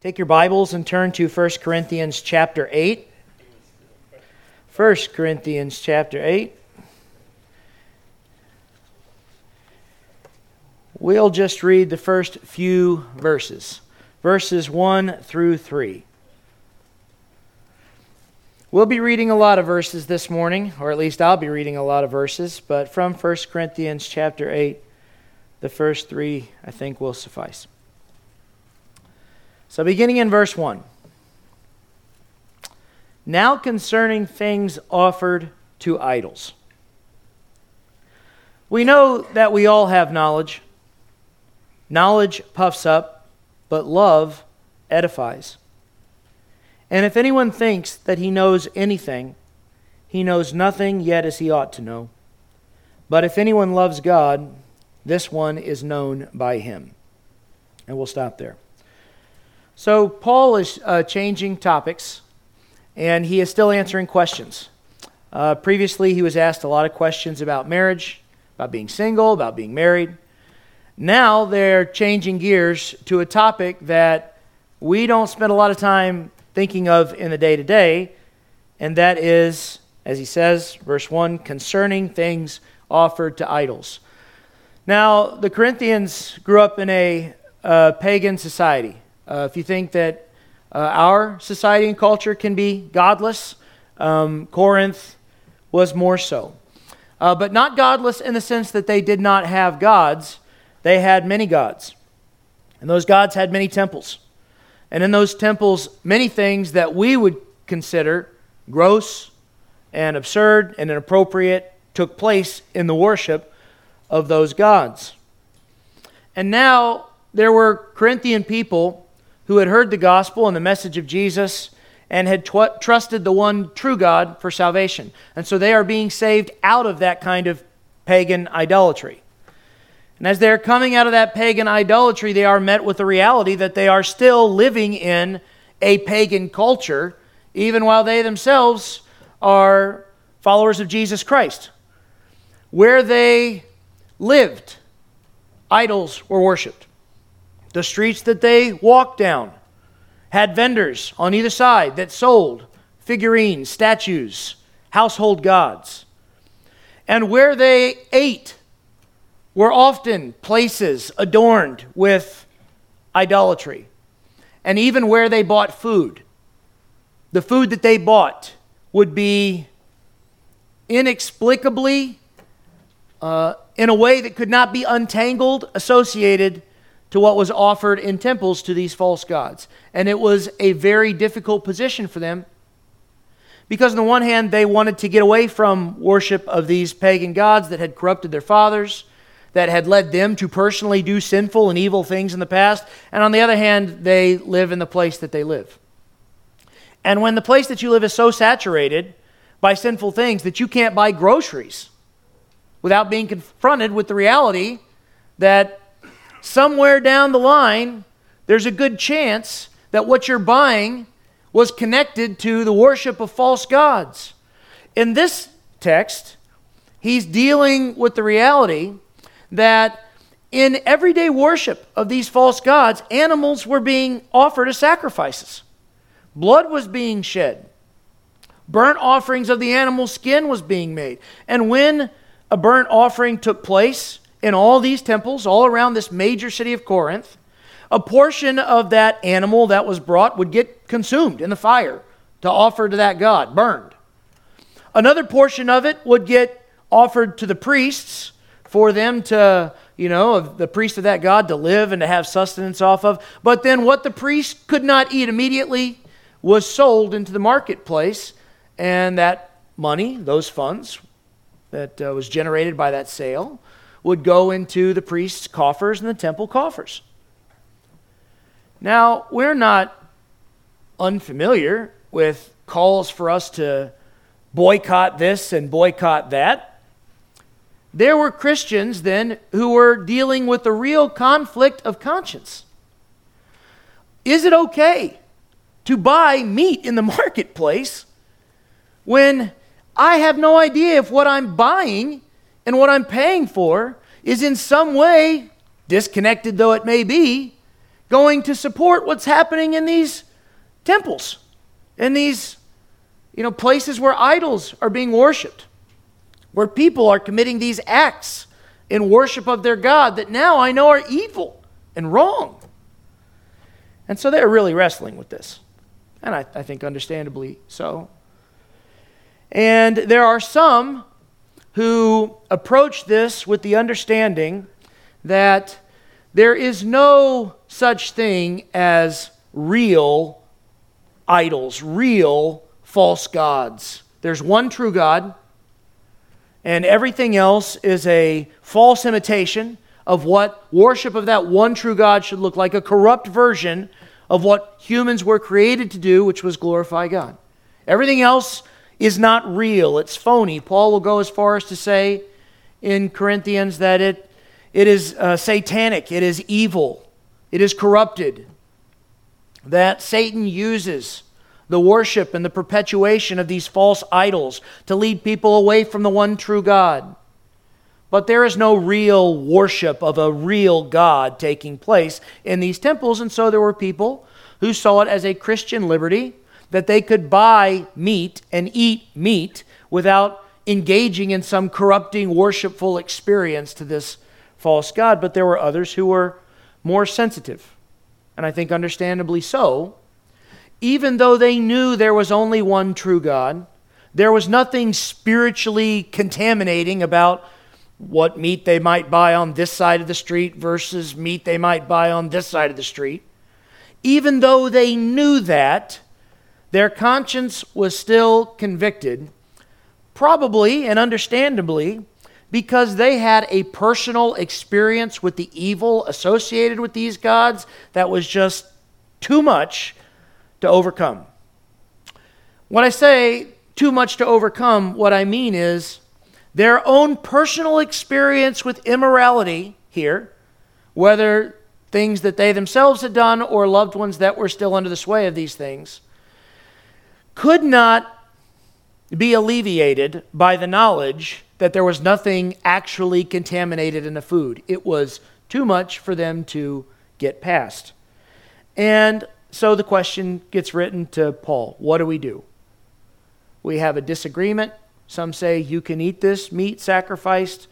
Take your Bibles and turn to 1 Corinthians chapter 8. 1 Corinthians chapter 8. We'll just read the first few verses, verses 1 through 3. We'll be reading a lot of verses this morning, or at least I'll be reading a lot of verses, but from 1 Corinthians chapter 8, the first three I think will suffice. So, beginning in verse 1. Now concerning things offered to idols. We know that we all have knowledge. Knowledge puffs up, but love edifies. And if anyone thinks that he knows anything, he knows nothing yet as he ought to know. But if anyone loves God, this one is known by him. And we'll stop there. So, Paul is uh, changing topics, and he is still answering questions. Uh, previously, he was asked a lot of questions about marriage, about being single, about being married. Now they're changing gears to a topic that we don't spend a lot of time thinking of in the day to day, and that is, as he says, verse 1, concerning things offered to idols. Now, the Corinthians grew up in a uh, pagan society. Uh, if you think that uh, our society and culture can be godless, um, Corinth was more so. Uh, but not godless in the sense that they did not have gods, they had many gods. And those gods had many temples. And in those temples, many things that we would consider gross and absurd and inappropriate took place in the worship of those gods. And now there were Corinthian people who had heard the gospel and the message of Jesus and had tw- trusted the one true God for salvation. And so they are being saved out of that kind of pagan idolatry. And as they're coming out of that pagan idolatry, they are met with the reality that they are still living in a pagan culture, even while they themselves are followers of Jesus Christ. Where they lived, idols were worshiped. The streets that they walked down had vendors on either side that sold figurines, statues, household gods. And where they ate were often places adorned with idolatry. And even where they bought food, the food that they bought would be inexplicably, uh, in a way that could not be untangled, associated to what was offered in temples to these false gods. And it was a very difficult position for them because, on the one hand, they wanted to get away from worship of these pagan gods that had corrupted their fathers, that had led them to personally do sinful and evil things in the past. And on the other hand, they live in the place that they live. And when the place that you live is so saturated by sinful things that you can't buy groceries without being confronted with the reality that somewhere down the line, there's a good chance that what you're buying was connected to the worship of false gods. In this text, he's dealing with the reality that in everyday worship of these false gods, animals were being offered as sacrifices. Blood was being shed. Burnt offerings of the animal skin was being made. And when a burnt offering took place, in all these temples, all around this major city of Corinth, a portion of that animal that was brought would get consumed in the fire to offer to that god, burned. Another portion of it would get offered to the priests for them to, you know, the priest of that god to live and to have sustenance off of. But then what the priest could not eat immediately was sold into the marketplace, and that money, those funds that uh, was generated by that sale, would go into the priest's coffers and the temple coffers. Now, we're not unfamiliar with calls for us to boycott this and boycott that. There were Christians then who were dealing with the real conflict of conscience. Is it okay to buy meat in the marketplace when I have no idea if what I'm buying and what I'm paying for is in some way, disconnected though it may be, going to support what's happening in these temples, in these you know, places where idols are being worshiped, where people are committing these acts in worship of their God that now I know are evil and wrong. And so they're really wrestling with this. And I, I think understandably so. And there are some who approach this with the understanding that there is no such thing as real idols, real false gods. There's one true God, and everything else is a false imitation of what worship of that one true God should look like, a corrupt version of what humans were created to do, which was glorify God. Everything else is not real, it's phony. Paul will go as far as to say in Corinthians that it, it is uh, satanic, it is evil, it is corrupted, that Satan uses the worship and the perpetuation of these false idols to lead people away from the one true God. But there is no real worship of a real God taking place in these temples, and so there were people who saw it as a Christian liberty that they could buy meat and eat meat without engaging in some corrupting, worshipful experience to this false God. But there were others who were more sensitive, and I think understandably so, even though they knew there was only one true God, there was nothing spiritually contaminating about what meat they might buy on this side of the street versus meat they might buy on this side of the street. Even though they knew that, their conscience was still convicted, probably and understandably, because they had a personal experience with the evil associated with these gods that was just too much to overcome. When I say too much to overcome, what I mean is their own personal experience with immorality here, whether things that they themselves had done or loved ones that were still under the sway of these things, could not be alleviated by the knowledge that there was nothing actually contaminated in the food. It was too much for them to get past. And so the question gets written to Paul What do we do? We have a disagreement. Some say you can eat this meat sacrificed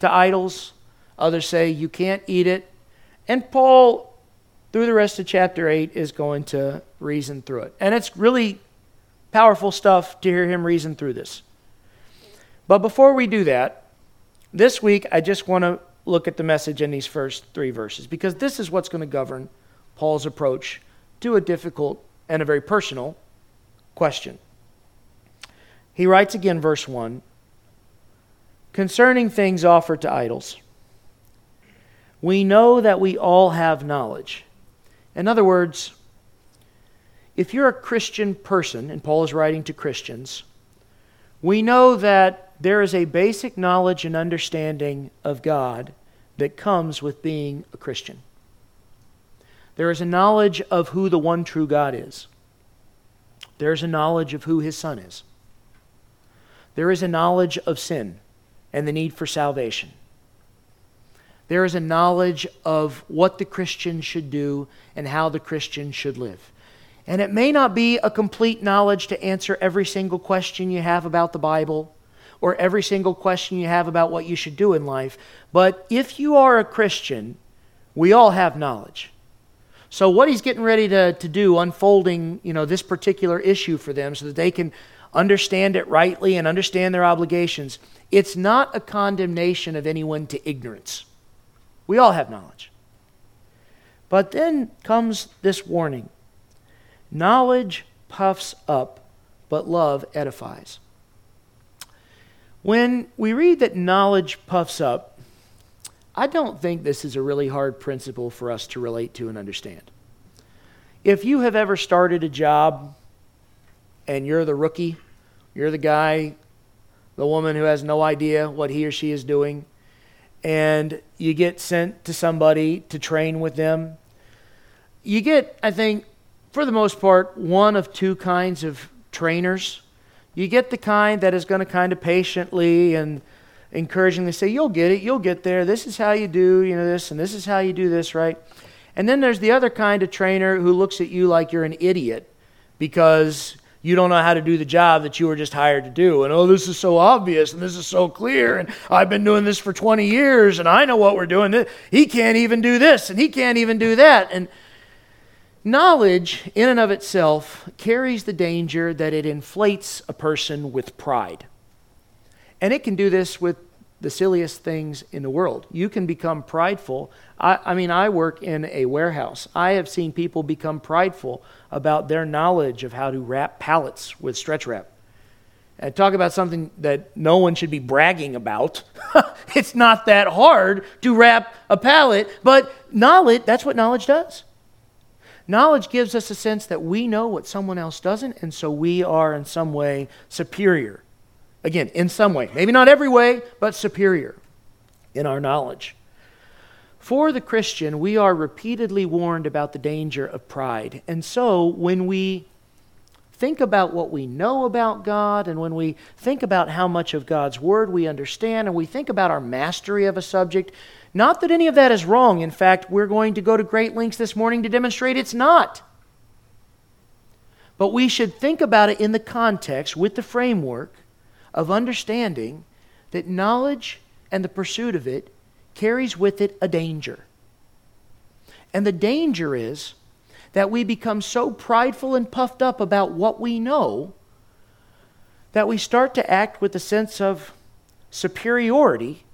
to idols, others say you can't eat it. And Paul, through the rest of chapter 8, is going to reason through it. And it's really powerful stuff to hear him reason through this. But before we do that, this week I just want to look at the message in these first three verses because this is what's going to govern Paul's approach to a difficult and a very personal question. He writes again, verse 1 concerning things offered to idols. We know that we all have knowledge. In other words, if you're a Christian person, and Paul is writing to Christians, we know that there is a basic knowledge and understanding of God that comes with being a Christian. There is a knowledge of who the one true God is. There is a knowledge of who his Son is. There is a knowledge of sin and the need for salvation. There is a knowledge of what the Christian should do and how the Christian should live. And it may not be a complete knowledge to answer every single question you have about the Bible or every single question you have about what you should do in life. But if you are a Christian, we all have knowledge. So what he's getting ready to, to do, unfolding, you know, this particular issue for them so that they can understand it rightly and understand their obligations, it's not a condemnation of anyone to ignorance. We all have knowledge. But then comes this warning knowledge puffs up, but love edifies. When we read that knowledge puffs up, I don't think this is a really hard principle for us to relate to and understand. If you have ever started a job and you're the rookie, you're the guy, the woman who has no idea what he or she is doing, and you get sent to somebody to train with them, you get, I think, for the most part, one of two kinds of trainers. You get the kind that is going to kind of patiently and encouragingly say, You'll get it, you'll get there. This is how you do, you know, this, and this is how you do this, right? And then there's the other kind of trainer who looks at you like you're an idiot because you don't know how to do the job that you were just hired to do. And oh, this is so obvious and this is so clear. And I've been doing this for 20 years and I know what we're doing. He can't even do this and he can't even do that. And knowledge, in and of itself, carries the danger that it inflates a person with pride. And it can do this with the silliest things in the world. You can become prideful. I, I, mean, I work in a warehouse. I have seen people become prideful about their knowledge of how to wrap pallets with stretch wrap. And talk about something that no one should be bragging about. it's not that hard to wrap a pallet, but knowledge, that's what knowledge does. Knowledge gives us a sense that we know what someone else doesn't, and so we are in some way superior Again, in some way. Maybe not every way, but superior in our knowledge. For the Christian, we are repeatedly warned about the danger of pride. And so when we think about what we know about God and when we think about how much of God's Word we understand and we think about our mastery of a subject, not that any of that is wrong. In fact, we're going to go to great lengths this morning to demonstrate it's not. But we should think about it in the context, with the framework of understanding that knowledge and the pursuit of it carries with it a danger. And the danger is that we become so prideful and puffed up about what we know that we start to act with a sense of superiority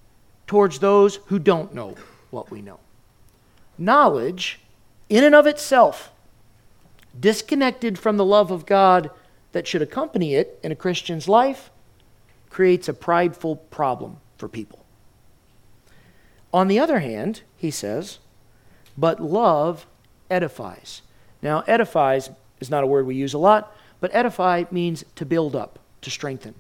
towards those who don't know what we know. Knowledge, in and of itself, disconnected from the love of God that should accompany it in a Christian's life, creates a prideful problem for people. On the other hand, he says, but love edifies. Now, edifies is not a word we use a lot, but edify means to build up, to strengthen.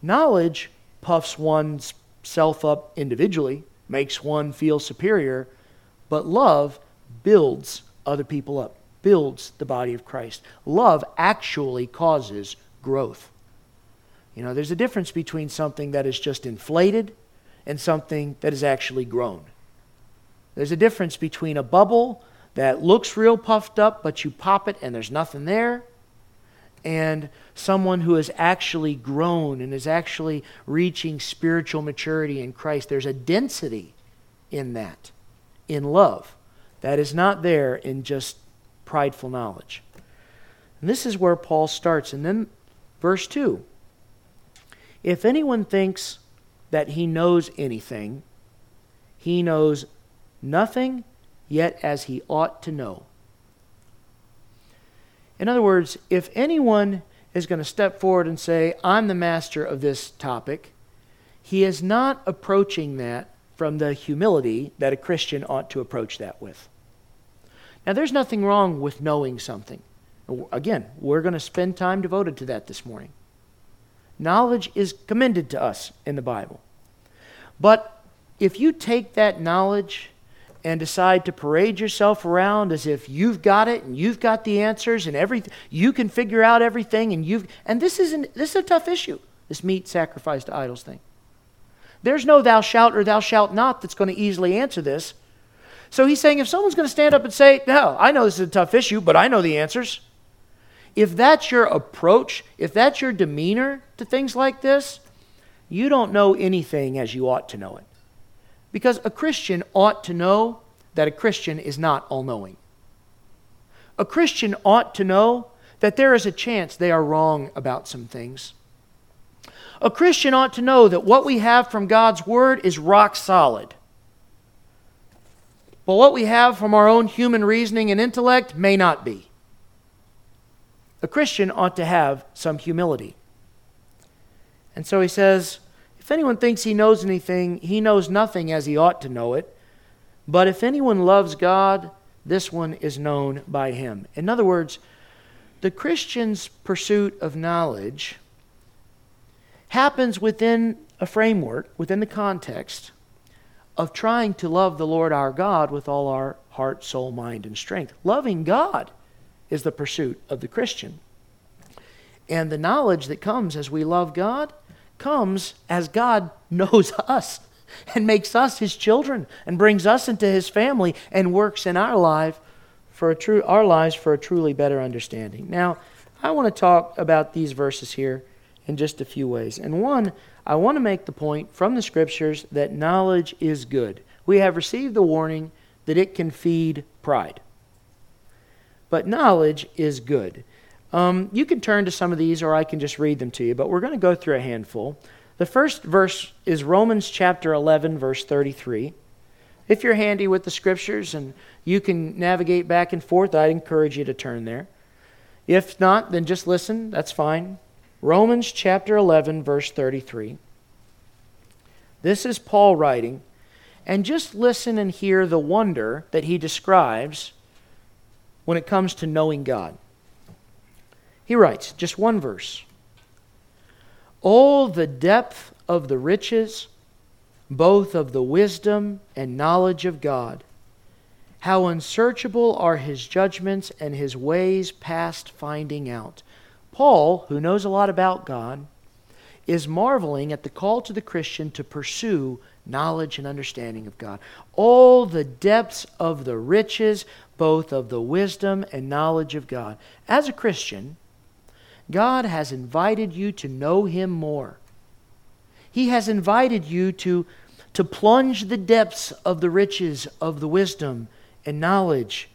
Knowledge puffs one's self up individually, makes one feel superior, but love builds other people up, builds the body of Christ. Love actually causes growth. You know, there's a difference between something that is just inflated and something that is actually grown. There's a difference between a bubble that looks real puffed up, but you pop it and there's nothing there, and someone who has actually grown and is actually reaching spiritual maturity in Christ. There's a density in that, in love, that is not there in just prideful knowledge. And this is where Paul starts. And then verse 2 if anyone thinks that he knows anything, he knows nothing yet as he ought to know. In other words, if anyone is going to step forward and say, I'm the master of this topic, he is not approaching that from the humility that a Christian ought to approach that with. Now, there's nothing wrong with knowing something. Again, we're going to spend time devoted to that this morning. Knowledge is commended to us in the Bible. But if you take that knowledge and decide to parade yourself around as if you've got it and you've got the answers and everything, you can figure out everything and you've and this isn't this is a tough issue. This meat sacrificed to idols thing. There's no thou shalt or thou shalt not that's going to easily answer this. So he's saying if someone's going to stand up and say, No, I know this is a tough issue, but I know the answers. If that's your approach, if that's your demeanor to things like this, you don't know anything as you ought to know it. Because a Christian ought to know that a Christian is not all knowing. A Christian ought to know that there is a chance they are wrong about some things. A Christian ought to know that what we have from God's Word is rock solid. But what we have from our own human reasoning and intellect may not be. A Christian ought to have some humility. And so he says, if anyone thinks he knows anything, he knows nothing as he ought to know it. But if anyone loves God, this one is known by him. In other words, the Christian's pursuit of knowledge happens within a framework, within the context of trying to love the Lord our God with all our heart, soul, mind, and strength. Loving God is the pursuit of the Christian. And the knowledge that comes as we love God comes as God knows us. and makes us his children and brings us into his family and works in our life for a true our lives for a truly better understanding. Now, I want to talk about these verses here in just a few ways. And one, I want to make the point from the scriptures that knowledge is good. We have received the warning that it can feed pride. But knowledge is good. Um, you can turn to some of these, or I can just read them to you, but we're going to go through a handful. The first verse is Romans chapter 11, verse 33. If you're handy with the scriptures and you can navigate back and forth, I'd encourage you to turn there. If not, then just listen. That's fine. Romans chapter 11, verse 33. This is Paul writing. And just listen and hear the wonder that he describes when it comes to knowing God. He writes, just one verse. All the depth of the riches, both of the wisdom and knowledge of God. How unsearchable are his judgments and his ways past finding out. Paul, who knows a lot about God, is marveling at the call to the Christian to pursue knowledge and understanding of God. All the depths of the riches, both of the wisdom and knowledge of God. As a Christian, God has invited you to know Him more. He has invited you to, to plunge the depths of the riches of the wisdom and knowledge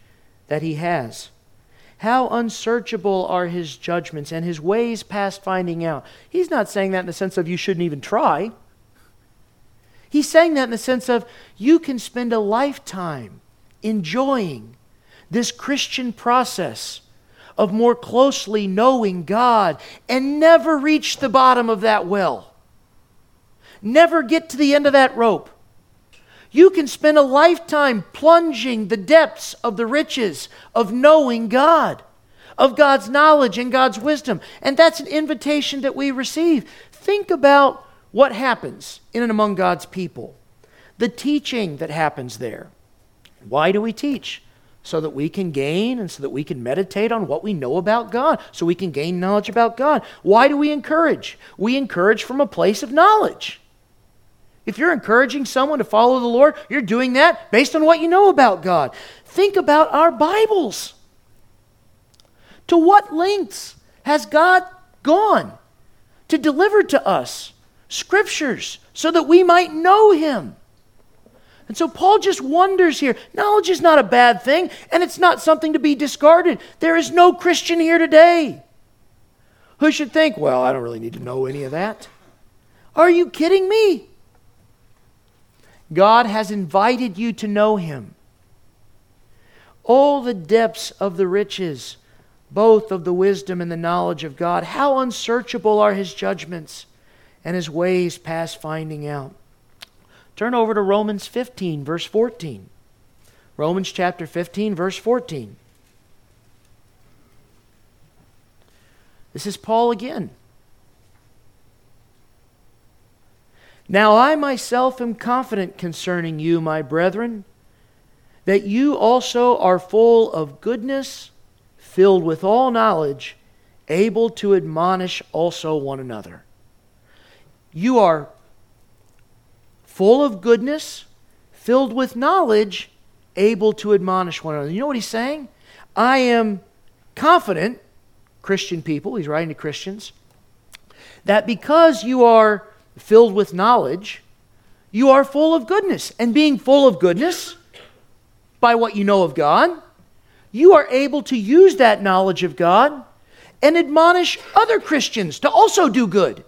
that He has. How unsearchable are His judgments and His ways past finding out. He's not saying that in the sense of you shouldn't even try. He's saying that in the sense of you can spend a lifetime enjoying this Christian process of more closely knowing God and never reach the bottom of that well. Never get to the end of that rope. You can spend a lifetime plunging the depths of the riches of knowing God, of God's knowledge and God's wisdom. And that's an invitation that we receive. Think about what happens in and among God's people, the teaching that happens there. Why do we teach? So that we can gain and so that we can meditate on what we know about God, so we can gain knowledge about God. Why do we encourage? We encourage from a place of knowledge. If you're encouraging someone to follow the Lord, you're doing that based on what you know about God. Think about our Bibles. To what lengths has God gone to deliver to us scriptures so that we might know Him? And so Paul just wonders here. Knowledge is not a bad thing, and it's not something to be discarded. There is no Christian here today who should think, well, I don't really need to know any of that. Are you kidding me? God has invited you to know Him. All the depths of the riches, both of the wisdom and the knowledge of God, how unsearchable are His judgments and His ways past finding out. Turn over to Romans 15, verse 14. Romans chapter 15, verse 14. This is Paul again. Now I myself am confident concerning you, my brethren, that you also are full of goodness, filled with all knowledge, able to admonish also one another. You are full of goodness, filled with knowledge, able to admonish one another. You know what he's saying? I am confident, Christian people, he's writing to Christians, that because you are filled with knowledge, you are full of goodness. And being full of goodness, by what you know of God, you are able to use that knowledge of God and admonish other Christians to also do good.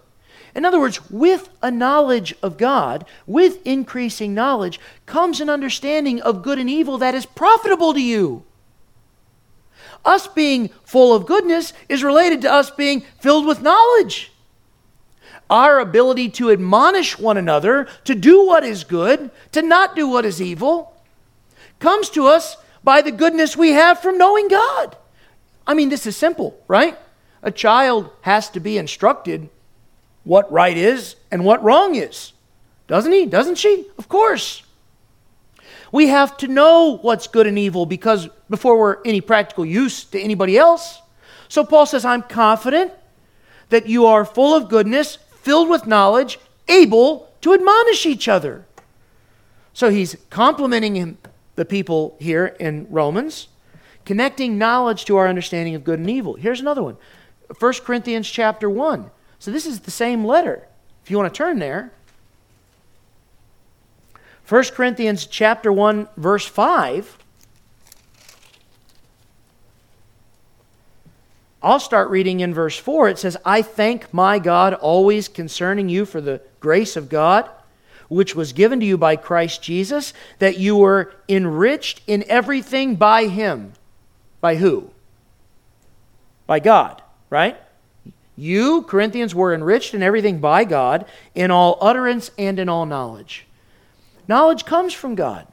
In other words, with a knowledge of God, with increasing knowledge, comes an understanding of good and evil that is profitable to you. Us being full of goodness is related to us being filled with knowledge. Our ability to admonish one another to do what is good, to not do what is evil, comes to us by the goodness we have from knowing God. I mean, this is simple, right? A child has to be instructed what right is and what wrong is. Doesn't he? Doesn't she? Of course. We have to know what's good and evil because before we're any practical use to anybody else. So Paul says, I'm confident that you are full of goodness, filled with knowledge, able to admonish each other. So he's complimenting him, the people here in Romans, connecting knowledge to our understanding of good and evil. Here's another one 1 Corinthians chapter 1. So this is the same letter. If you want to turn there, 1 Corinthians chapter 1 verse 5 I'll start reading in verse 4. It says, I thank my God always concerning you for the grace of God, which was given to you by Christ Jesus, that you were enriched in everything by him. By who? By God, right? You, Corinthians, were enriched in everything by God, in all utterance and in all knowledge. Knowledge comes from God.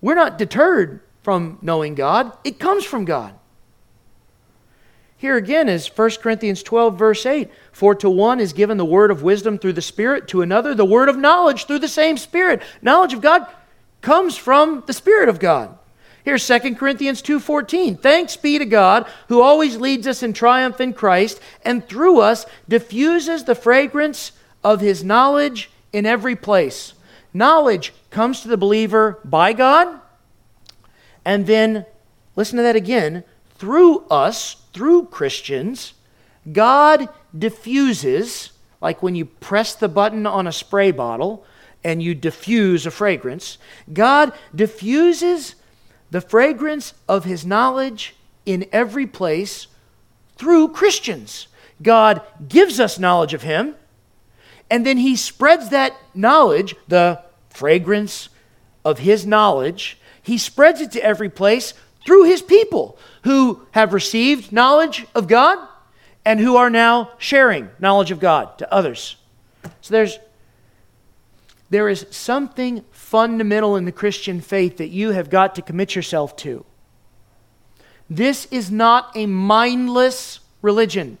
We're not deterred from knowing God, it comes from God. Here again is 1 Corinthians 12, verse 8. For to one is given the word of wisdom through the Spirit, to another the word of knowledge through the same Spirit. Knowledge of God comes from the Spirit of God. Here's 2 Corinthians 2:14. Thanks be to God who always leads us in triumph in Christ and through us diffuses the fragrance of his knowledge in every place. Knowledge comes to the believer by God and then listen to that again, through us through Christians, God diffuses, like when you press the button on a spray bottle and you diffuse a fragrance, God diffuses the fragrance of His knowledge in every place through Christians. God gives us knowledge of Him, and then He spreads that knowledge, the fragrance of His knowledge, He spreads it to every place through His people who have received knowledge of God and who are now sharing knowledge of God to others. So there's there is something fundamental in the Christian faith that you have got to commit yourself to. This is not a mindless religion.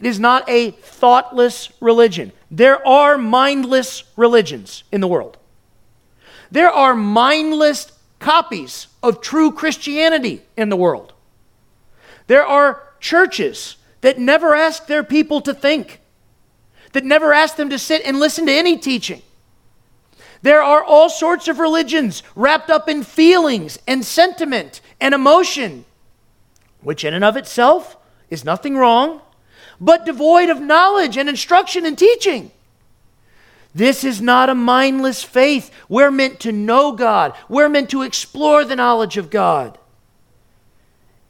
It is not a thoughtless religion. There are mindless religions in the world. There are mindless copies of true Christianity in the world. There are churches that never ask their people to think, that never ask them to sit and listen to any teaching. There are all sorts of religions wrapped up in feelings and sentiment and emotion, which in and of itself is nothing wrong, but devoid of knowledge and instruction and teaching. This is not a mindless faith. We're meant to know God, we're meant to explore the knowledge of God.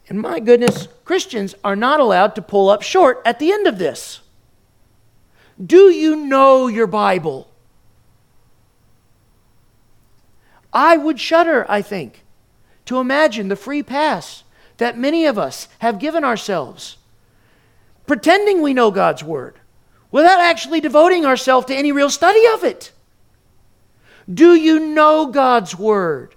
And my goodness, Christians are not allowed to pull up short at the end of this. Do you know your Bible? I would shudder, I think, to imagine the free pass that many of us have given ourselves, pretending we know God's Word without actually devoting ourselves to any real study of it. Do you know God's Word?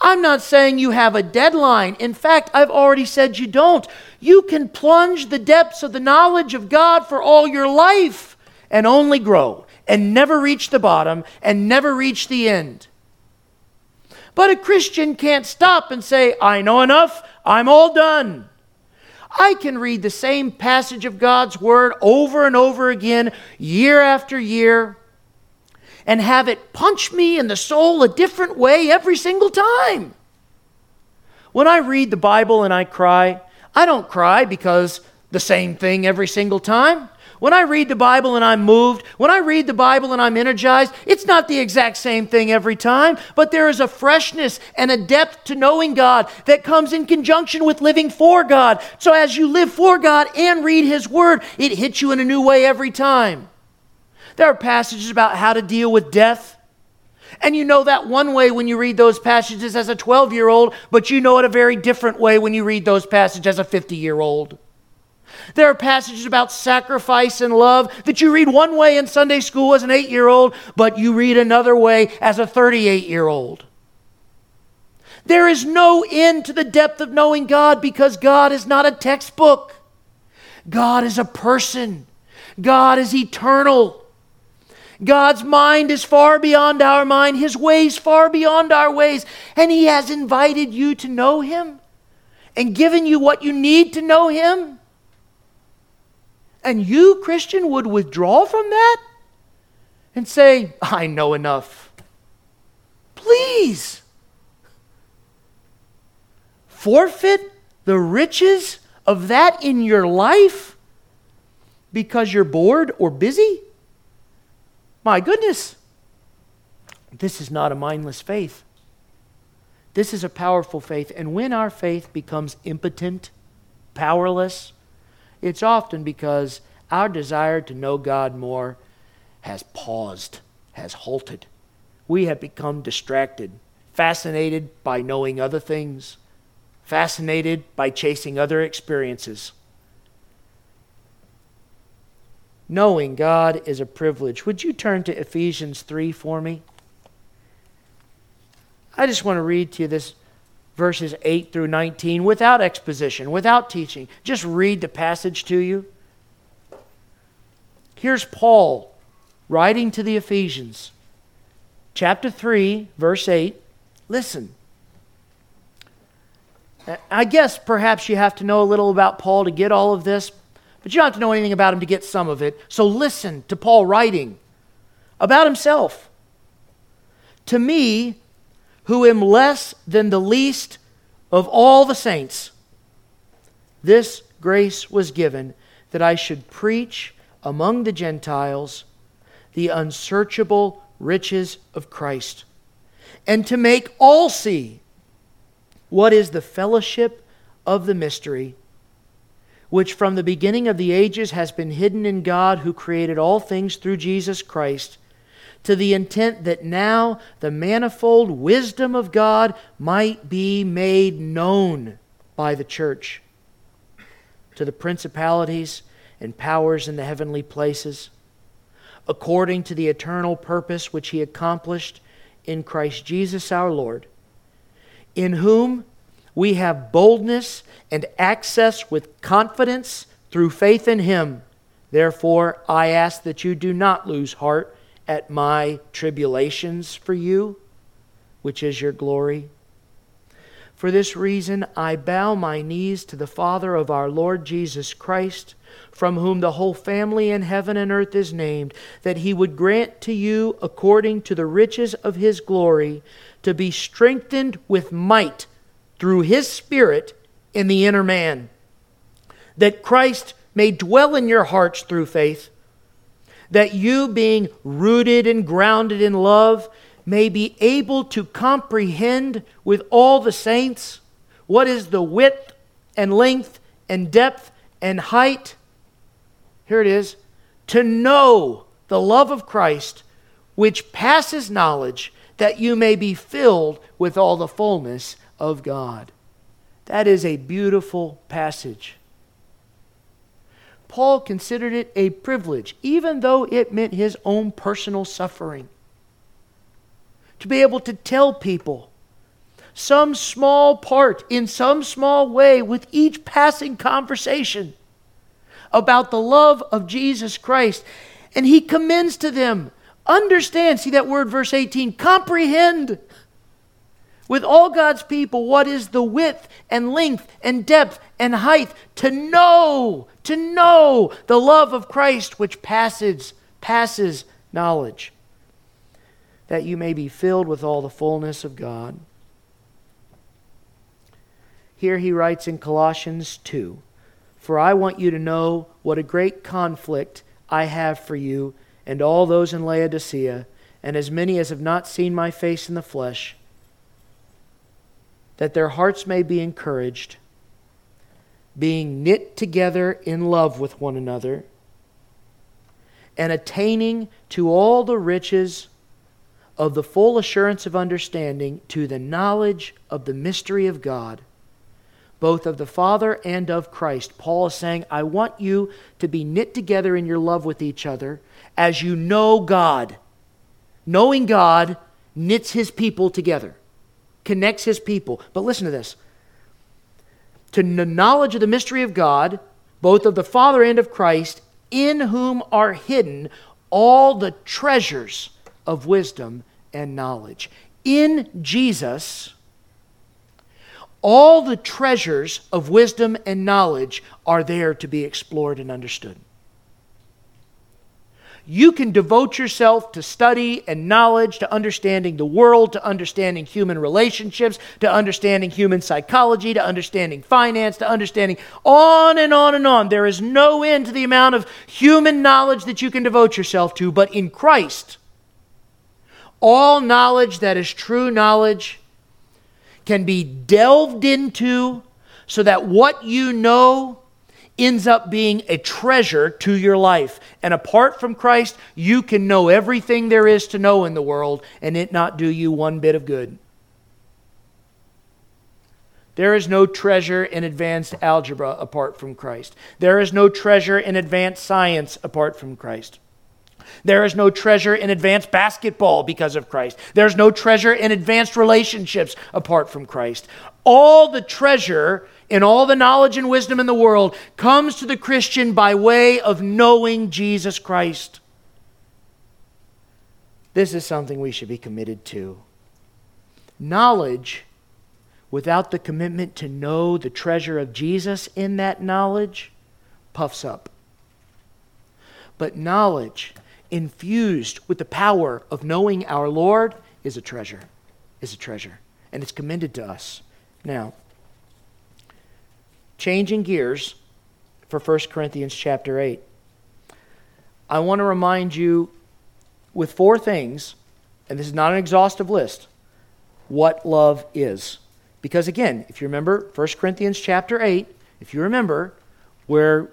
I'm not saying you have a deadline. In fact, I've already said you don't. You can plunge the depths of the knowledge of God for all your life and only grow and never reach the bottom and never reach the end. But a Christian can't stop and say, I know enough, I'm all done. I can read the same passage of God's Word over and over again, year after year, and have it punch me in the soul a different way every single time. When I read the Bible and I cry, I don't cry because the same thing every single time. When I read the Bible and I'm moved, when I read the Bible and I'm energized, it's not the exact same thing every time, but there is a freshness and a depth to knowing God that comes in conjunction with living for God. So as you live for God and read His Word, it hits you in a new way every time. There are passages about how to deal with death. And you know that one way when you read those passages as a 12 year old, but you know it a very different way when you read those passages as a 50 year old. There are passages about sacrifice and love that you read one way in Sunday school as an eight year old, but you read another way as a 38 year old. There is no end to the depth of knowing God because God is not a textbook. God is a person. God is eternal. God's mind is far beyond our mind, His ways far beyond our ways, and He has invited you to know Him and given you what you need to know Him. And you, Christian, would withdraw from that and say, I know enough. Please. Forfeit the riches of that in your life because you're bored or busy? My goodness. This is not a mindless faith. This is a powerful faith. And when our faith becomes impotent, powerless, it's often because our desire to know God more has paused, has halted. We have become distracted, fascinated by knowing other things, fascinated by chasing other experiences. Knowing God is a privilege. Would you turn to Ephesians 3 for me? I just want to read to you this verses 8 through 19 without exposition, without teaching. Just read the passage to you. Here's Paul writing to the Ephesians, chapter 3, verse 8. Listen. I guess perhaps you have to know a little about Paul to get all of this, but you don't have to know anything about him to get some of it. So listen to Paul writing about himself. To me, who am less than the least of all the saints, this grace was given that I should preach among the Gentiles the unsearchable riches of Christ, and to make all see what is the fellowship of the mystery, which from the beginning of the ages has been hidden in God who created all things through Jesus Christ to the intent that now the manifold wisdom of God might be made known by the church to the principalities and powers in the heavenly places, according to the eternal purpose which He accomplished in Christ Jesus our Lord, in whom we have boldness and access with confidence through faith in Him. Therefore, I ask that you do not lose heart at my tribulations for you, which is your glory? For this reason, I bow my knees to the Father of our Lord Jesus Christ, from whom the whole family in heaven and earth is named, that he would grant to you, according to the riches of his glory, to be strengthened with might through his Spirit in the inner man, that Christ may dwell in your hearts through faith that you, being rooted and grounded in love, may be able to comprehend with all the saints what is the width and length and depth and height. Here it is to know the love of Christ, which passes knowledge, that you may be filled with all the fullness of God. That is a beautiful passage. Paul considered it a privilege, even though it meant his own personal suffering. To be able to tell people some small part, in some small way, with each passing conversation about the love of Jesus Christ. And he commends to them, understand, see that word, verse 18, comprehend with all God's people what is the width and length and depth and height? To know to know the love of Christ which passes passes knowledge. That you may be filled with all the fullness of God. Here he writes in Colossians 2 For I want you to know what a great conflict I have for you and all those in Laodicea and as many as have not seen my face in the flesh that their hearts may be encouraged, being knit together in love with one another, and attaining to all the riches of the full assurance of understanding, to the knowledge of the mystery of God, both of the Father and of Christ. Paul is saying, I want you to be knit together in your love with each other as you know God. Knowing God knits his people together connects his people. But listen to this to the knowledge of the mystery of God, both of the Father and of Christ, in whom are hidden all the treasures of wisdom and knowledge. In Jesus, all the treasures of wisdom and knowledge are there to be explored and understood. You can devote yourself to study and knowledge, to understanding the world, to understanding human relationships, to understanding human psychology, to understanding finance, to understanding on and on and on. There is no end to the amount of human knowledge that you can devote yourself to, but in Christ, all knowledge that is true knowledge can be delved into so that what you know ends up being a treasure to your life. And apart from Christ, you can know everything there is to know in the world and it not do you one bit of good. There is no treasure in advanced algebra apart from Christ. There is no treasure in advanced science apart from Christ. There is no treasure in advanced basketball because of Christ. There's no treasure in advanced relationships apart from Christ. All the treasure in all the knowledge and wisdom in the world comes to the Christian by way of knowing Jesus Christ. This is something we should be committed to. Knowledge without the commitment to know the treasure of Jesus in that knowledge puffs up. But knowledge infused with the power of knowing our Lord is a treasure. Is a treasure. And it's commended to us. Now, changing gears for 1 Corinthians chapter 8. I want to remind you with four things, and this is not an exhaustive list, what love is. Because again, if you remember 1 Corinthians chapter 8, if you remember, we're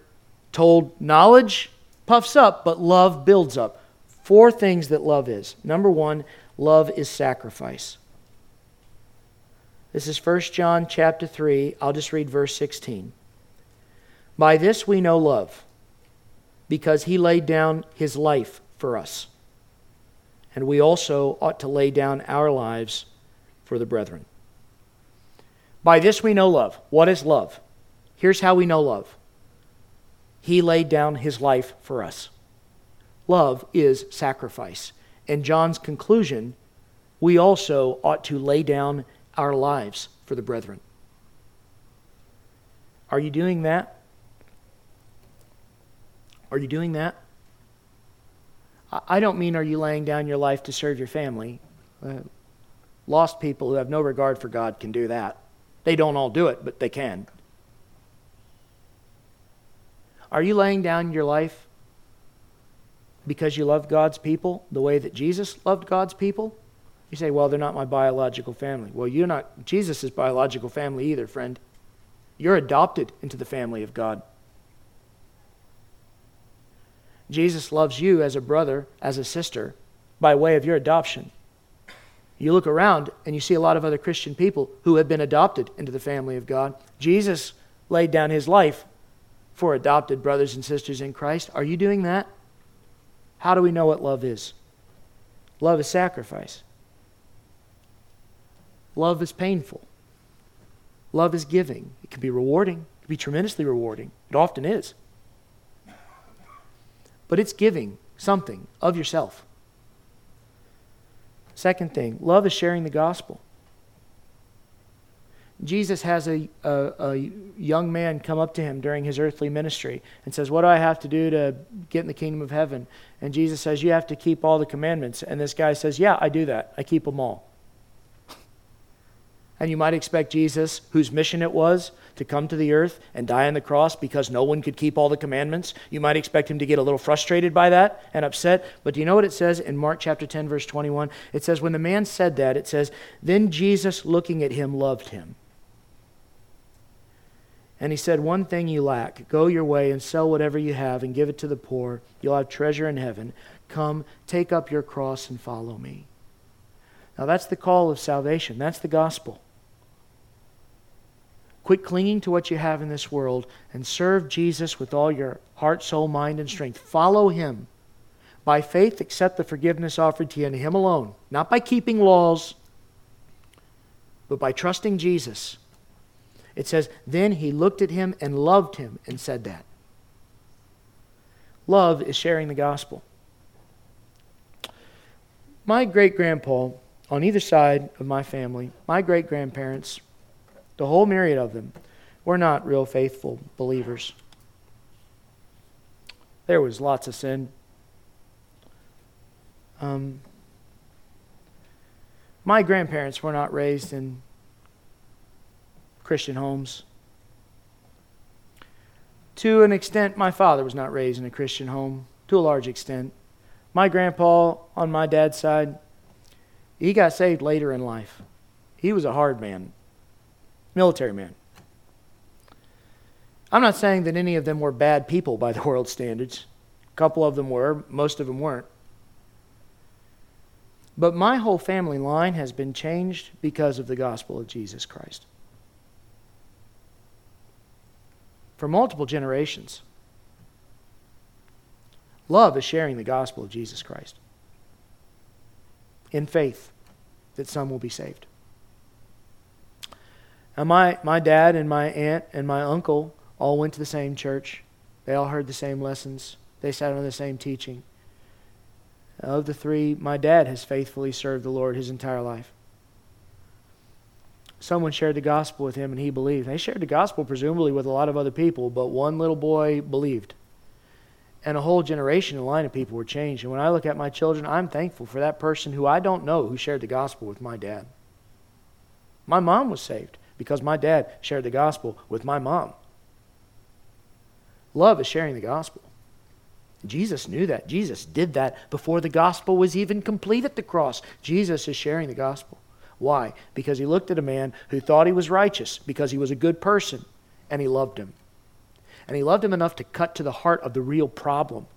told knowledge puffs up, but love builds up. Four things that love is. Number one, love is sacrifice. This is 1 John chapter 3. I'll just read verse 16. By this we know love, because he laid down his life for us. And we also ought to lay down our lives for the brethren. By this we know love. What is love? Here's how we know love He laid down his life for us. Love is sacrifice. And John's conclusion we also ought to lay down our lives for the brethren. Are you doing that? Are you doing that? I don't mean are you laying down your life to serve your family. Uh, lost people who have no regard for God can do that. They don't all do it, but they can. Are you laying down your life because you love God's people the way that Jesus loved God's people? You say, well, they're not my biological family. Well, you're not Jesus' biological family either, friend. You're adopted into the family of God. Jesus loves you as a brother, as a sister, by way of your adoption. You look around and you see a lot of other Christian people who have been adopted into the family of God. Jesus laid down his life for adopted brothers and sisters in Christ. Are you doing that? How do we know what love is? Love is sacrifice. Love is painful. Love is giving. It can be rewarding, it can be tremendously rewarding. It often is. But it's giving something of yourself. Second thing, love is sharing the gospel. Jesus has a, a, a, young man come up to him during his earthly ministry and says, What do I have to do to get in the kingdom of heaven? And Jesus says, You have to keep all the commandments. And this guy says, Yeah, I do that. I keep them all. And you might expect Jesus, whose mission it was to come to the earth and die on the cross because no one could keep all the commandments, you might expect him to get a little frustrated by that and upset. But do you know what it says in Mark chapter 10, verse 21? It says, When the man said that, it says, Then Jesus, looking at him, loved him. And he said, One thing you lack go your way and sell whatever you have and give it to the poor. You'll have treasure in heaven. Come, take up your cross and follow me. Now, that's the call of salvation. That's the gospel. Quit clinging to what you have in this world and serve Jesus with all your heart, soul, mind, and strength. Follow him. By faith, accept the forgiveness offered to you in him alone, not by keeping laws, but by trusting Jesus. It says, Then he looked at him and loved him and said that. Love is sharing the gospel. My great grandpa, on either side of my family, my great grandparents, the whole myriad of them, were not real faithful believers. There was lots of sin. Um, my grandparents were not raised in Christian homes. To an extent, my father was not raised in a Christian home, to a large extent. My grandpa, on my dad's side, he got saved later in life. He was a hard man, military man. I'm not saying that any of them were bad people by the world standards. A couple of them were, most of them weren't. But my whole family line has been changed because of the gospel of Jesus Christ. For multiple generations, love is sharing the gospel of Jesus Christ in faith that some will be saved. Now, my, my dad and my aunt and my uncle all went to the same church. They all heard the same lessons. They sat on the same teaching. Of the three, my dad has faithfully served the Lord his entire life. Someone shared the gospel with him and he believed. They shared the gospel presumably with a lot of other people, but one little boy believed. And a whole generation, and line of people were changed. And when I look at my children, I'm thankful for that person who I don't know who shared the gospel with my dad. My mom was saved because my dad shared the gospel with my mom. Love is sharing the gospel. Jesus knew that. Jesus did that before the gospel was even complete at the cross. Jesus is sharing the gospel. Why? Because he looked at a man who thought he was righteous, because he was a good person, and he loved him. And he loved him enough to cut to the heart of the real problem.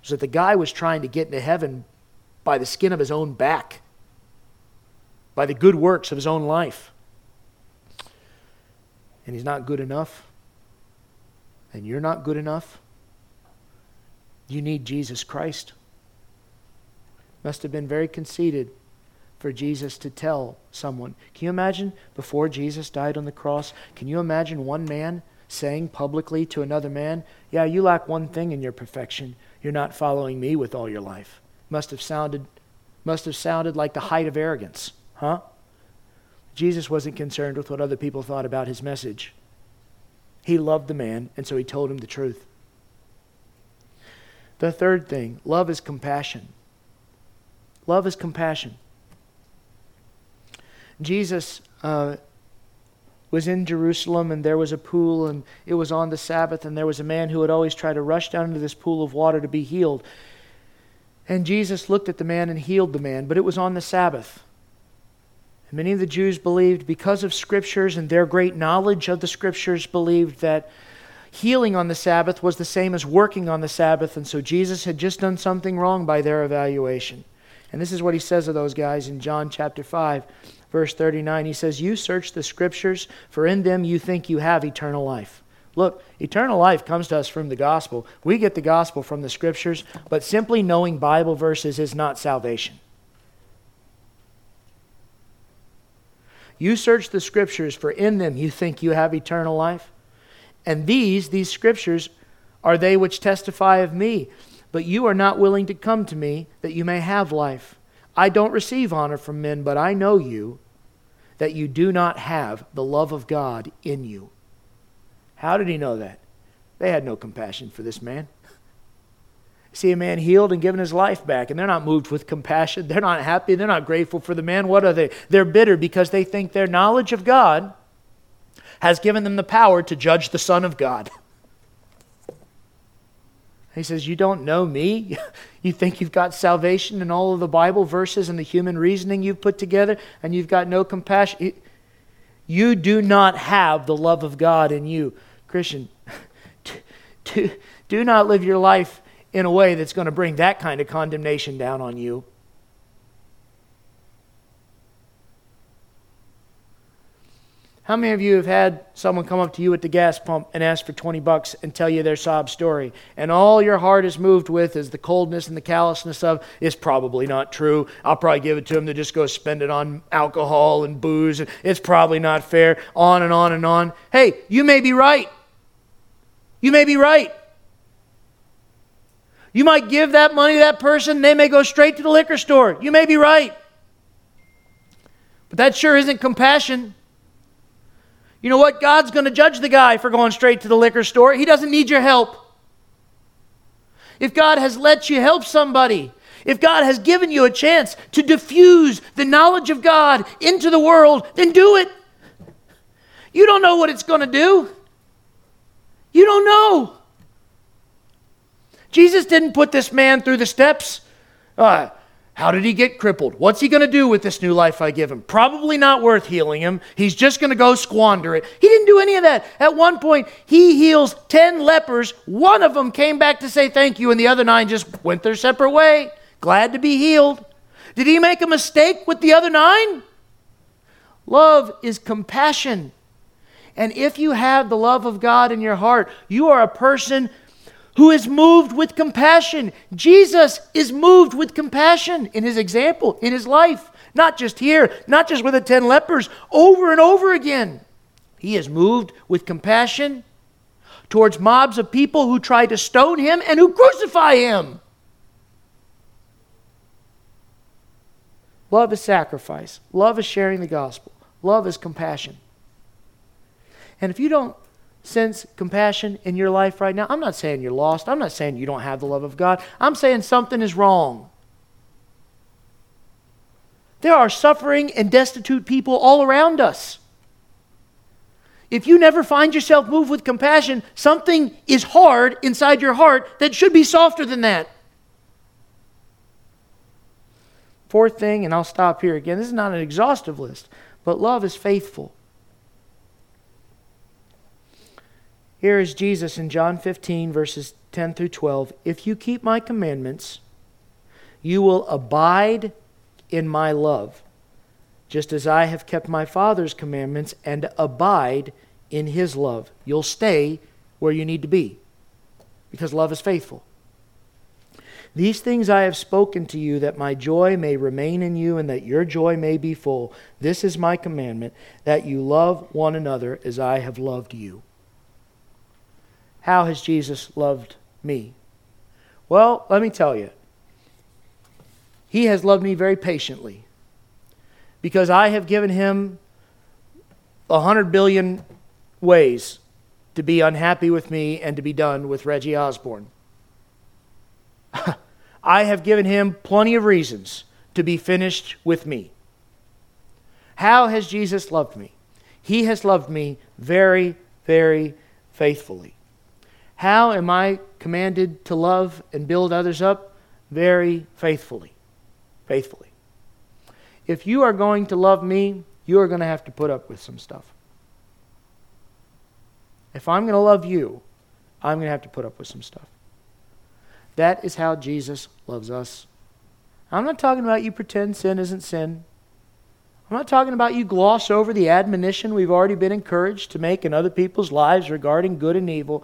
Was that the guy was trying to get into heaven by the skin of his own back, by the good works of his own life. And he's not good enough. And you're not good enough you need Jesus Christ. Must have been very conceited for Jesus to tell someone. Can you imagine before Jesus died on the cross? Can you imagine one man saying publicly to another man, Yeah, you lack one thing in your perfection. You're not following me with all your life. Must have sounded must have sounded like the height of arrogance, huh? Jesus wasn't concerned with what other people thought about his message. He loved the man, and so he told him the truth. The third thing love is compassion. Love is compassion. Jesus uh, was in Jerusalem and there was a pool and it was on the Sabbath and there was a man who would always try to rush down into this pool of water to be healed. And Jesus looked at the man and healed the man, but it was on the Sabbath. Many of the Jews believed, because of scriptures and their great knowledge of the scriptures, believed that healing on the Sabbath was the same as working on the Sabbath, and so Jesus had just done something wrong by their evaluation. And this is what he says of those guys in John chapter 5, verse 39. He says, You search the scriptures, for in them you think you have eternal life. Look, eternal life comes to us from the gospel. We get the gospel from the scriptures, but simply knowing Bible verses is not salvation. You search the scriptures, for in them you think you have eternal life. And these, these scriptures, are they which testify of me. But you are not willing to come to me that you may have life. I don't receive honor from men, but I know you, that you do not have the love of God in you. How did he know that? They had no compassion for this man. See a man healed and given his life back, and they're not moved with compassion. They're not happy. They're not grateful for the man. What are they? They're bitter because they think their knowledge of God has given them the power to judge the Son of God. He says, You don't know me? You think you've got salvation in all of the Bible verses and the human reasoning you've put together, and you've got no compassion? You do not have the love of God in you. Christian, do, do not live your life in a way that's going to bring that kind of condemnation down on you. How many of you have had someone come up to you at the gas pump and ask for 20 bucks and tell you their sob story? And all your heart is moved with is the coldness and the callousness of, it's probably not true. I'll probably give it to them to just go spend it on alcohol and booze. It's probably not fair. On and on and on. Hey, you may be right. You may be right. You might give that money to that person, they may go straight to the liquor store. You may be right. But that sure isn't compassion. You know what? God's going to judge the guy for going straight to the liquor store. He doesn't need your help. If God has let you help somebody, If God has given you a chance to diffuse the knowledge of God into the world, then do it. You don't know what it's going to do. You don't know. Jesus didn't put this man through the steps. Uh, how did he get crippled? What's he going to do with this new life I give him? Probably not worth healing him. He's just going to go squander it. He didn't do any of that. At one point, he heals 10 lepers. One of them came back to say thank you, and the other nine just went their separate way, glad to be healed. Did he make a mistake with the other nine? Love is compassion. And if you have the love of God in your heart, you are a person who is moved with compassion. Jesus is moved with compassion in his example, in his life. Not just here, not just with the ten lepers, over and over again. He is moved with compassion towards mobs of people who try to stone him and who crucify him. Love is sacrifice. Love is sharing the gospel. Love is compassion. And if you don't sense compassion in your life right now, I'm not saying you're lost. I'm not saying you don't have the love of God. I'm saying something is wrong. There are suffering and destitute people all around us. If you never find yourself moved with compassion, something is hard inside your heart that should be softer than that. Fourth thing, and I'll stop here again. This is not an exhaustive list, but love is faithful. Here is Jesus in John 15, verses 10 through 12. If you keep my commandments, you will abide in my love, just as I have kept my Father's commandments and abide in his love. You'll stay where you need to be because love is faithful. These things I have spoken to you, that my joy may remain in you and that your joy may be full. This is my commandment, that you love one another as I have loved you. How has Jesus loved me? Well, let me tell you. He has loved me very patiently because I have given him a hundred billion ways to be unhappy with me and to be done with Reggie Osborne. I have given him plenty of reasons to be finished with me. How has Jesus loved me? He has loved me very, very faithfully. How am I commanded to love and build others up? Very faithfully. Faithfully. If you are going to love me, you are going to have to put up with some stuff. If I'm going to love you, I'm going to have to put up with some stuff. That is how Jesus loves us. I'm not talking about you pretend sin isn't sin. I'm not talking about you gloss over the admonition we've already been encouraged to make in other people's lives regarding good and evil.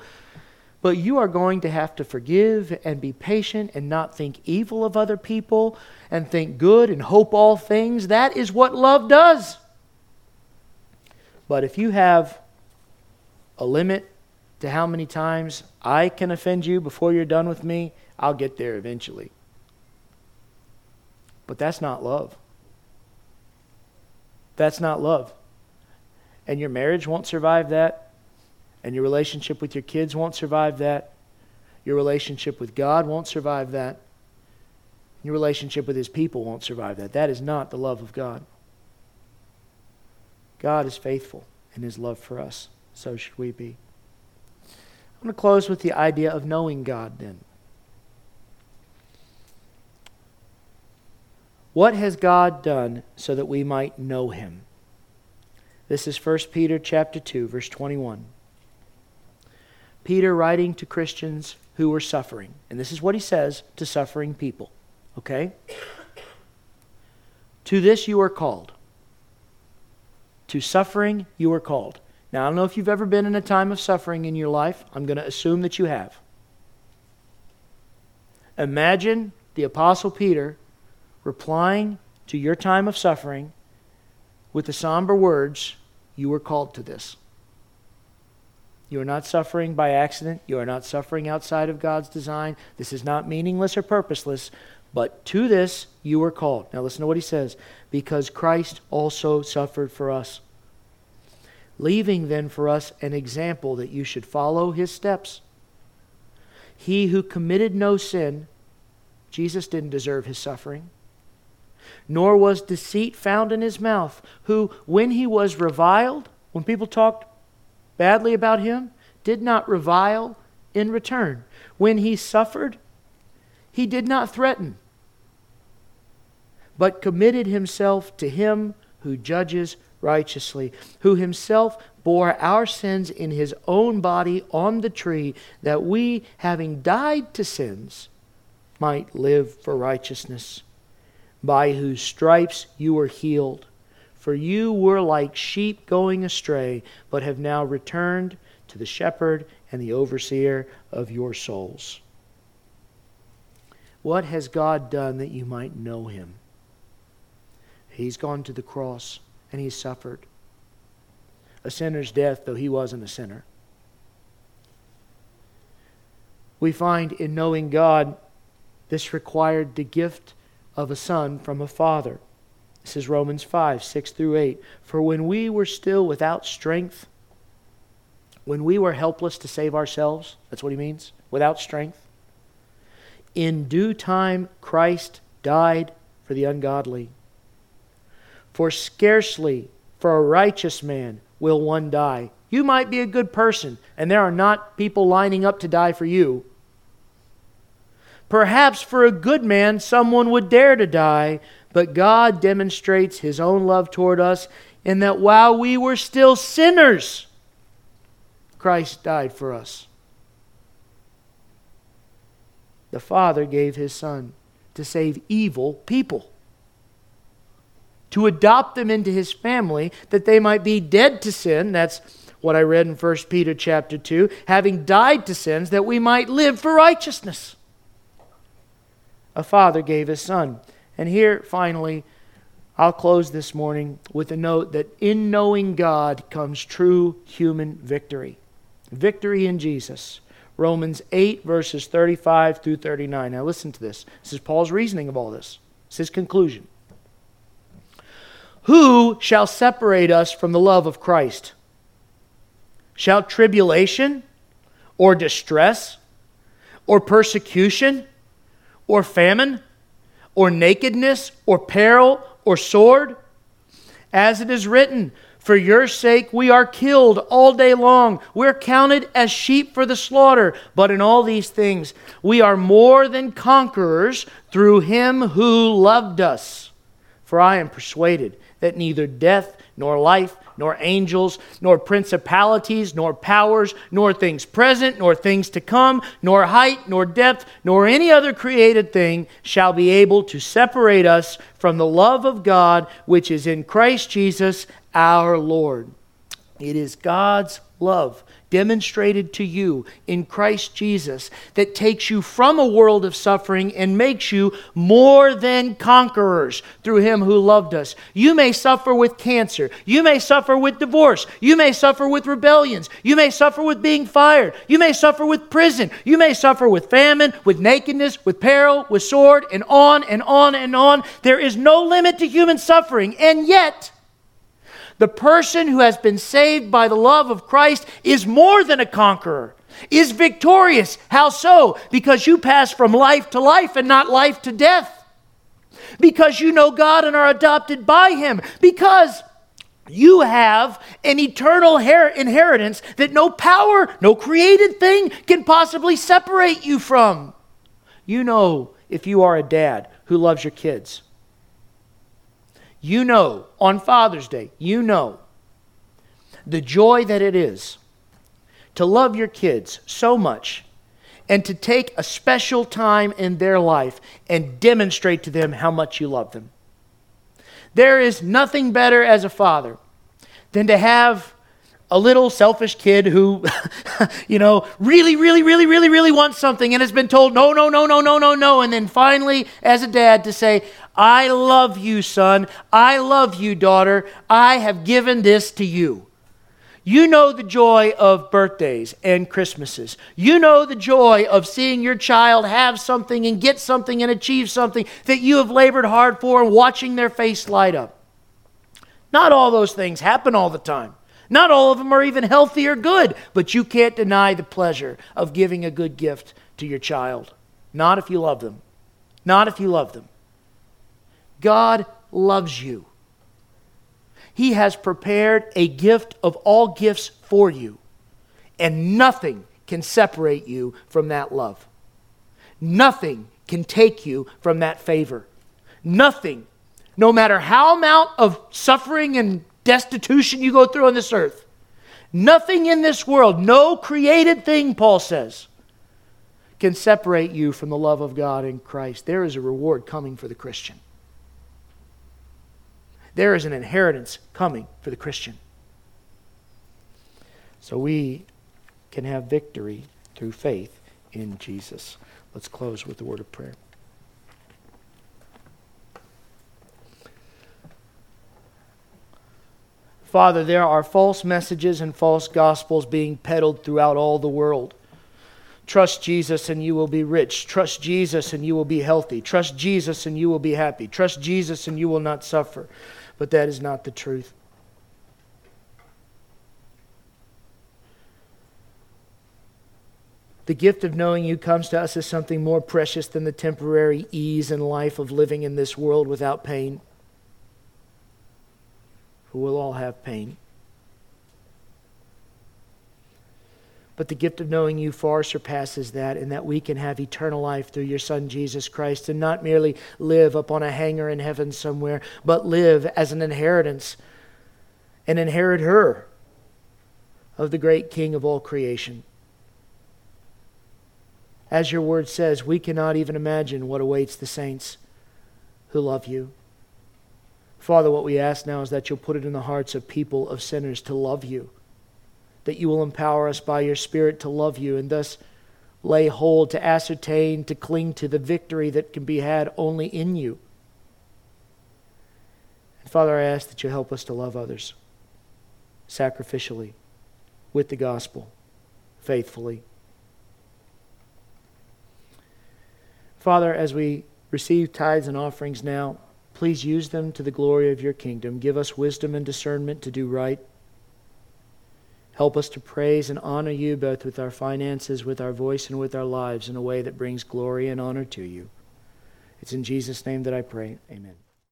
But you are going to have to forgive and be patient and not think evil of other people and think good and hope all things. That is what love does. But if you have a limit to how many times I can offend you before you're done with me, I'll get there eventually. But that's not love. That's not love. And your marriage won't survive that. And your relationship with your kids won't survive that. Your relationship with God won't survive that. Your relationship with His people won't survive that. That is not the love of God. God is faithful in His love for us. So should we be. I'm going to close with the idea of knowing God then. What has God done so that we might know him? This is 1 Peter chapter 2 verse 21. Peter writing to Christians who were suffering. And this is what he says to suffering people. Okay? To this you are called. To suffering you are called. Now, I don't know if you've ever been in a time of suffering in your life. I'm going to assume that you have. Imagine the Apostle Peter replying to your time of suffering with the somber words, You were called to this. You are not suffering by accident. You are not suffering outside of God's design. This is not meaningless or purposeless, but to this you were called. Now listen to what he says because Christ also suffered for us, leaving then for us an example that you should follow his steps. He who committed no sin Jesus didn't deserve his suffering. Nor was deceit found in his mouth, who, when he was reviled, when people talked badly about him, did not revile in return. When he suffered, he did not threaten, but committed himself to him who judges righteously, who himself bore our sins in his own body on the tree, that we, having died to sins, might live for righteousness, by whose stripes you were healed. For you were like sheep going astray, but have now returned to the shepherd and the overseer of your souls. What has God done that you might know him? He's gone to the cross and he suffered. A sinner's death, though he wasn't a sinner. We find in knowing God, this required the gift of a son from a father. This is Romans 5 6 through 8. For when we were still without strength, when we were helpless to save ourselves, that's what he means, without strength, in due time Christ died for the ungodly. For scarcely for a righteous man will one die. You might be a good person, and there are not people lining up to die for you. Perhaps for a good man, someone would dare to die, but God demonstrates his own love toward us in that while we were still sinners, Christ died for us. The Father gave his Son to save evil people to adopt them into his family that they might be dead to sin. That's what I read in 1 Peter chapter 2, having died to sins that we might live for righteousness. A father gave his son. And here, finally, I'll close this morning with a note that in knowing God comes true human victory. Victory in Jesus. Romans 8, verses 35 through 39. Now, listen to this. This is Paul's reasoning of all this. It's his conclusion. Who shall separate us from the love of Christ? Shall tribulation, or distress, or persecution, or famine, or nakedness, or peril, or sword? As it is written, For your sake we are killed all day long. We're counted as sheep for the slaughter. But in all these things we are more than conquerors through him who loved us. For I am persuaded that neither death, nor life, nor angels, nor principalities, nor powers, nor things present, nor things to come, nor height, nor depth, nor any other created thing shall be able to separate us from the love of God which is in Christ Jesus our Lord. It is God's love demonstrated to you in Christ Jesus that takes you from a world of suffering and makes you more than conquerors through Him who loved us. You may suffer with cancer. You may suffer with divorce. You may suffer with rebellions. You may suffer with being fired. You may suffer with prison. You may suffer with famine, with nakedness, with peril, with sword, and on and on and on. There is no limit to human suffering. And yet, the person who has been saved by the love of Christ is more than a conqueror, is victorious. How so? Because you pass from life to life and not life to death. Because you know God and are adopted by Him. Because you have an eternal inheritance that no power, no created thing can possibly separate you from. You know if you are a dad who loves your kids you know, on Father's Day, you know the joy that it is to love your kids so much and to take a special time in their life and demonstrate to them how much you love them. There is nothing better as a father than to have a little selfish kid who, you know, really, really, really, really, really wants something and has been told no, no, no, no, no, no, no. And then finally, as a dad, to say, I love you, son. I love you, daughter. I have given this to you. You know the joy of birthdays and Christmases. You know the joy of seeing your child have something and get something and achieve something that you have labored hard for and watching their face light up. Not all those things happen all the time. Not all of them are even healthy or good, but you can't deny the pleasure of giving a good gift to your child. Not if you love them. not if you love them. God loves you. He has prepared a gift of all gifts for you, and nothing can separate you from that love. Nothing can take you from that favor. Nothing, no matter how amount of suffering and destitution you go through on this earth, nothing in this world, no created thing, Paul says, can separate you from the love of God in Christ. There is a reward coming for the Christian there is an inheritance coming for the Christian. So we can have victory through faith in Jesus. Let's close with the word of prayer. Father, there are false messages and false gospels being peddled throughout all the world. Trust Jesus and you will be rich. Trust Jesus and you will be healthy. Trust Jesus and you will be happy. Trust Jesus and you will not suffer but that is not the truth. The gift of knowing you comes to us as something more precious than the temporary ease and life of living in this world without pain. For we'll all have pain. But the gift of knowing you far surpasses that, and that we can have eternal life through your Son, Jesus Christ, and not merely live upon a hanger in heaven somewhere, but live as an inheritance and inherit her of the great King of all creation. As your word says, we cannot even imagine what awaits the saints who love you. Father, what we ask now is that you'll put it in the hearts of people, of sinners, to love you that you will empower us by your Spirit to love you and thus lay hold, to ascertain, to cling to the victory that can be had only in you. And Father, I ask that you help us to love others sacrificially, with the gospel, faithfully. Father, as we receive tithes and offerings now, please use them to the glory of your kingdom. Give us wisdom and discernment to do right. Help us to praise and honor you both with our finances, with our voice, and with our lives in a way that brings glory and honor to you. It's in Jesus' name that I pray. Amen.